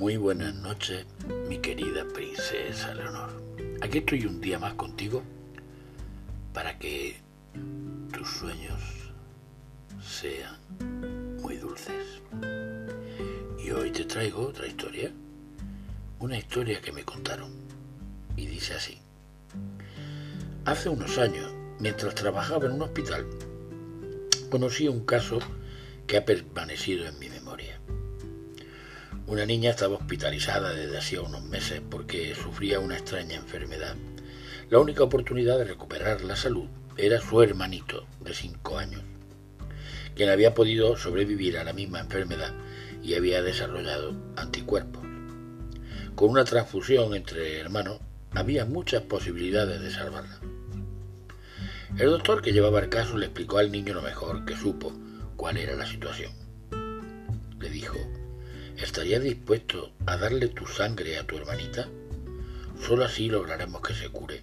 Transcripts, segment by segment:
buenas noches, mi querida princesa Leonor. Aquí estoy un día más contigo para que tus sueños sean muy dulces. Y hoy te traigo otra historia, una historia que me contaron. Y dice así. Hace unos años, mientras trabajaba en un hospital, conocí un caso que ha permanecido en mi memoria. Una niña estaba hospitalizada desde hacía unos meses porque sufría una extraña enfermedad. La única oportunidad de recuperar la salud era su hermanito de cinco años, quien había podido sobrevivir a la misma enfermedad y había desarrollado anticuerpos. Con una transfusión entre hermanos había muchas posibilidades de salvarla. El doctor que llevaba el caso le explicó al niño lo mejor que supo cuál era la situación. ¿Estarías dispuesto a darle tu sangre a tu hermanita? Solo así lograremos que se cure.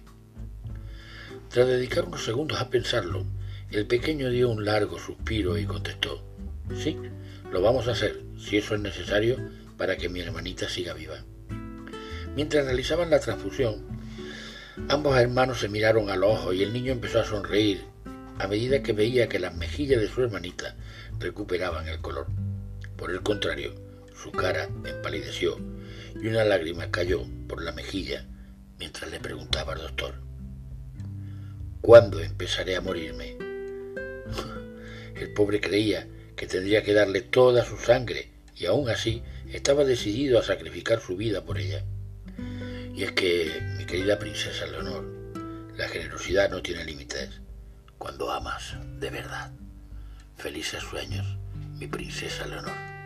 Tras dedicar unos segundos a pensarlo, el pequeño dio un largo suspiro y contestó, sí, lo vamos a hacer, si eso es necesario, para que mi hermanita siga viva. Mientras realizaban la transfusión, ambos hermanos se miraron a los ojos y el niño empezó a sonreír a medida que veía que las mejillas de su hermanita recuperaban el color. Por el contrario, su cara empalideció y una lágrima cayó por la mejilla mientras le preguntaba al doctor, ¿cuándo empezaré a morirme? El pobre creía que tendría que darle toda su sangre y aún así estaba decidido a sacrificar su vida por ella. Y es que, mi querida princesa Leonor, la generosidad no tiene límites cuando amas de verdad. Felices sueños, mi princesa Leonor.